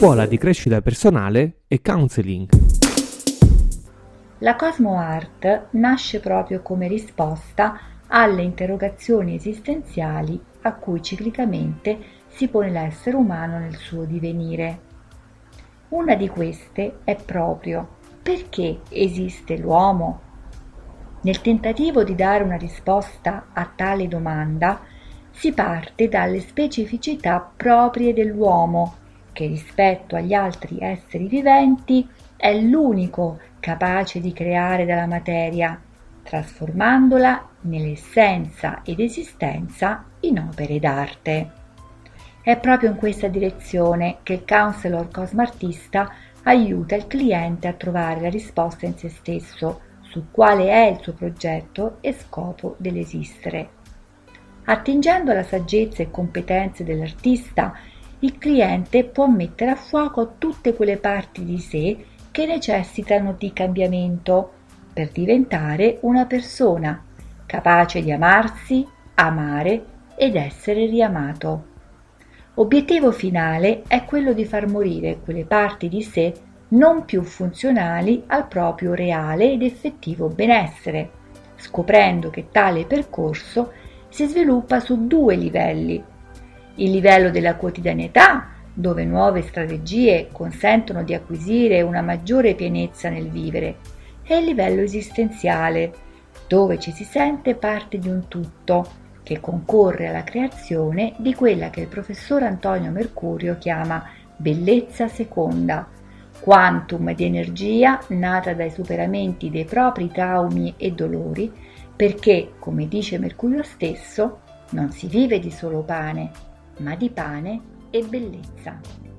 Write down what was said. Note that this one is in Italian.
scuola di crescita personale e counseling. La Cosmo Art nasce proprio come risposta alle interrogazioni esistenziali a cui ciclicamente si pone l'essere umano nel suo divenire. Una di queste è proprio perché esiste l'uomo? Nel tentativo di dare una risposta a tale domanda si parte dalle specificità proprie dell'uomo, che rispetto agli altri esseri viventi è l'unico capace di creare dalla materia, trasformandola nell'essenza ed esistenza in opere d'arte. È proprio in questa direzione che il counselor cosmartista aiuta il cliente a trovare la risposta in se stesso su quale è il suo progetto e scopo dell'esistere. Attingendo alla saggezza e competenze dell'artista, il cliente può mettere a fuoco tutte quelle parti di sé che necessitano di cambiamento per diventare una persona capace di amarsi, amare ed essere riamato. Obiettivo finale è quello di far morire quelle parti di sé non più funzionali al proprio reale ed effettivo benessere, scoprendo che tale percorso si sviluppa su due livelli. Il livello della quotidianità, dove nuove strategie consentono di acquisire una maggiore pienezza nel vivere, e il livello esistenziale, dove ci si sente parte di un tutto che concorre alla creazione di quella che il professor Antonio Mercurio chiama bellezza seconda, quantum di energia nata dai superamenti dei propri traumi e dolori, perché, come dice Mercurio stesso, non si vive di solo pane, ma di pane e bellezza.